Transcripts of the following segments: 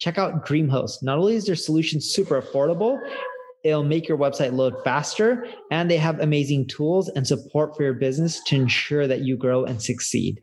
Check out DreamHost. Not only is their solution super affordable, it'll make your website load faster, and they have amazing tools and support for your business to ensure that you grow and succeed.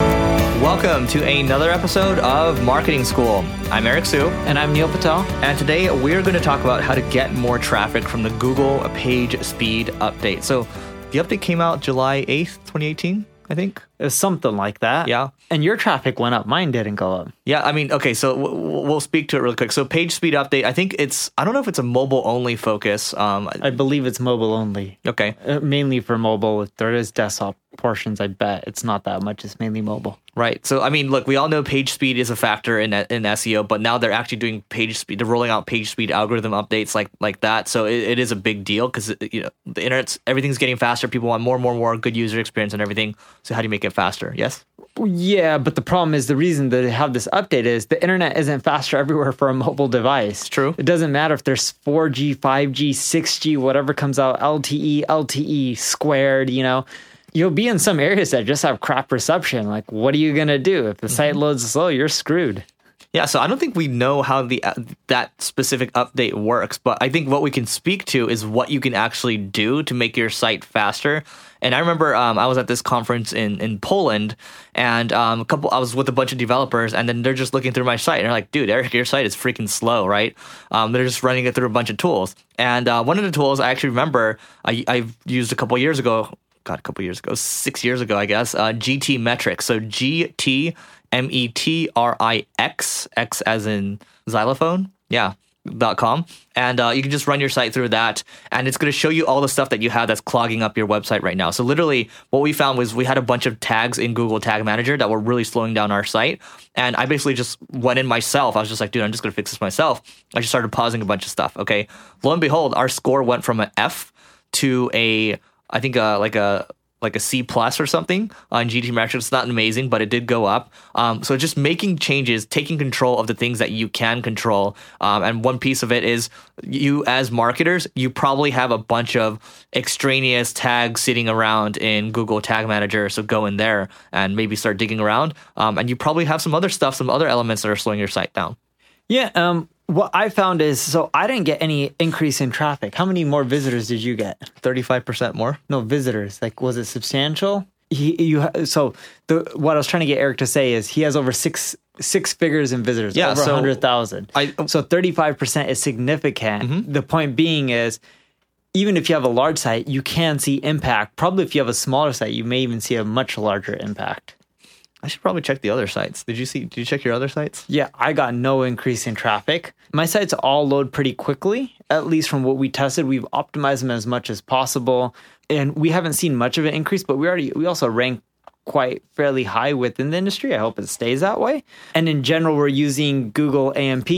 Welcome to another episode of Marketing School. I'm Eric Siu. And I'm Neil Patel. And today we're going to talk about how to get more traffic from the Google Page Speed Update. So the update came out July 8th, 2018, I think. It was something like that. Yeah. And your traffic went up. Mine didn't go up. Yeah, I mean, okay, so w- we'll speak to it really quick. So page speed update, I think it's I don't know if it's a mobile only focus. Um, I believe it's mobile only. Okay. Uh, mainly for mobile. There is desktop portions. I bet it's not that much. It's mainly mobile. Right. So I mean, look, we all know page speed is a factor in in SEO, but now they're actually doing page speed. They're rolling out page speed algorithm updates like like that. So it, it is a big deal because you know the internet's everything's getting faster. People want more and more and more good user experience and everything. So how do you make it faster? Yes. Yeah, but the problem is the reason that they have this update is the internet isn't faster everywhere for a mobile device. It's true. It doesn't matter if there's 4G, 5G, 6G, whatever comes out, LTE, LTE squared, you know. You'll be in some areas that just have crap reception. Like, what are you going to do? If the mm-hmm. site loads slow, you're screwed. Yeah, so I don't think we know how the uh, that specific update works, but I think what we can speak to is what you can actually do to make your site faster. And I remember um, I was at this conference in in Poland, and um, a couple I was with a bunch of developers, and then they're just looking through my site, and they're like, "Dude, Eric, your site is freaking slow, right?" Um, they're just running it through a bunch of tools, and uh, one of the tools I actually remember I I used a couple years ago. God, a couple years ago, six years ago, I guess. Uh, GTmetrix. So GT M E T R I X, X as in xylophone. Yeah. Dot com and uh, you can just run your site through that and it's going to show you all the stuff that you have that's clogging up your website right now so literally what we found was we had a bunch of tags in google tag manager that were really slowing down our site and i basically just went in myself i was just like dude i'm just going to fix this myself i just started pausing a bunch of stuff okay lo and behold our score went from an f to a i think uh, like a like a C plus or something on GTmetrix. It's not amazing, but it did go up. Um, so just making changes, taking control of the things that you can control. Um, and one piece of it is you as marketers, you probably have a bunch of extraneous tags sitting around in Google Tag Manager. So go in there and maybe start digging around. Um, and you probably have some other stuff, some other elements that are slowing your site down. Yeah. Um, what I found is so I didn't get any increase in traffic. How many more visitors did you get? 35% more? No, visitors. Like was it substantial? He you so the what I was trying to get Eric to say is he has over 6 six figures in visitors, yeah, over so 100,000. So 35% is significant. Mm-hmm. The point being is even if you have a large site, you can see impact. Probably if you have a smaller site, you may even see a much larger impact. I should probably check the other sites. Did you see? Did you check your other sites? Yeah, I got no increase in traffic. My sites all load pretty quickly, at least from what we tested. We've optimized them as much as possible, and we haven't seen much of an increase. But we already we also rank quite fairly high within the industry. I hope it stays that way. And in general, we're using Google AMP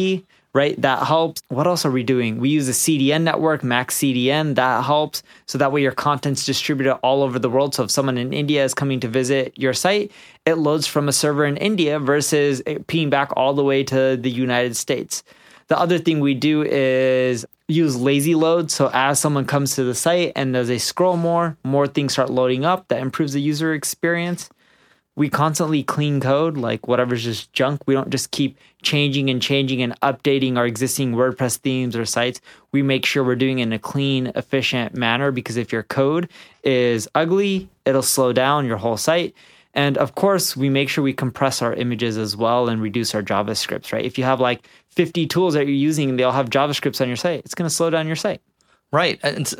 right? That helps. What else are we doing? We use a CDN network, Max CDN. That helps. So that way your content's distributed all over the world. So if someone in India is coming to visit your site, it loads from a server in India versus it peeing back all the way to the United States. The other thing we do is use lazy load. So as someone comes to the site and as they scroll more, more things start loading up. That improves the user experience we constantly clean code, like whatever's just junk. We don't just keep changing and changing and updating our existing WordPress themes or sites. We make sure we're doing it in a clean, efficient manner because if your code is ugly, it'll slow down your whole site. And of course, we make sure we compress our images as well and reduce our JavaScripts, right? If you have like 50 tools that you're using and they all have JavaScripts on your site, it's going to slow down your site. Right. And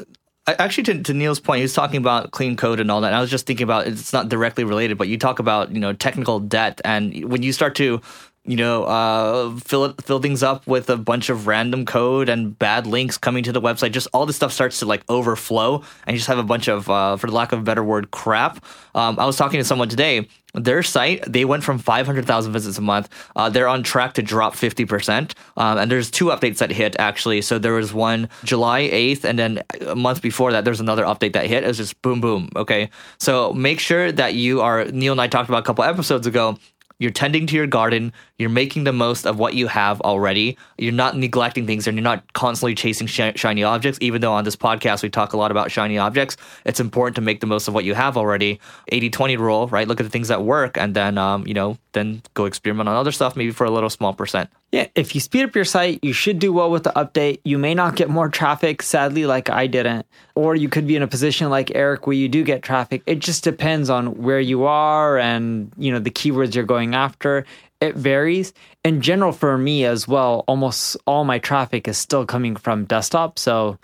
actually to, to, neil's point he was talking about clean code and all that and i was just thinking about it's not directly related but you talk about you know technical debt and when you start to you know, uh, fill it, fill things up with a bunch of random code and bad links coming to the website. Just all this stuff starts to like overflow, and you just have a bunch of, uh, for the lack of a better word, crap. Um, I was talking to someone today. Their site, they went from 500,000 visits a month. Uh, they're on track to drop 50%. Um, and there's two updates that hit actually. So there was one July 8th, and then a month before that, there's another update that hit. It was just boom, boom. Okay. So make sure that you are, Neil and I talked about a couple episodes ago, you're tending to your garden, you're making the most of what you have already. You're not neglecting things and you're not constantly chasing sh- shiny objects. Even though on this podcast we talk a lot about shiny objects, it's important to make the most of what you have already. 80 20 rule, right? Look at the things that work and then, um, you know, then go experiment on other stuff, maybe for a little small percent. Yeah, if you speed up your site, you should do well with the update. You may not get more traffic, sadly, like I didn't. Or you could be in a position like Eric where you do get traffic. It just depends on where you are and, you know, the keywords you're going after. It varies. In general, for me as well, almost all my traffic is still coming from desktop. So,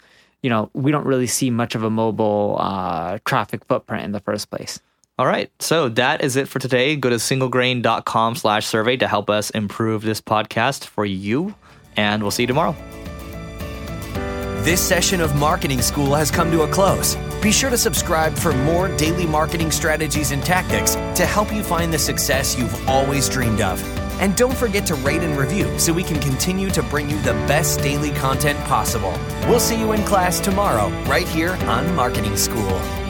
you know, we don't really see much of a mobile uh, traffic footprint in the first place. All right. So that is it for today. Go to singlegrain.com slash survey to help us improve this podcast for you. And we'll see you tomorrow. This session of Marketing School has come to a close. Be sure to subscribe for more daily marketing strategies and tactics to help you find the success you've always dreamed of. And don't forget to rate and review so we can continue to bring you the best daily content possible. We'll see you in class tomorrow, right here on Marketing School.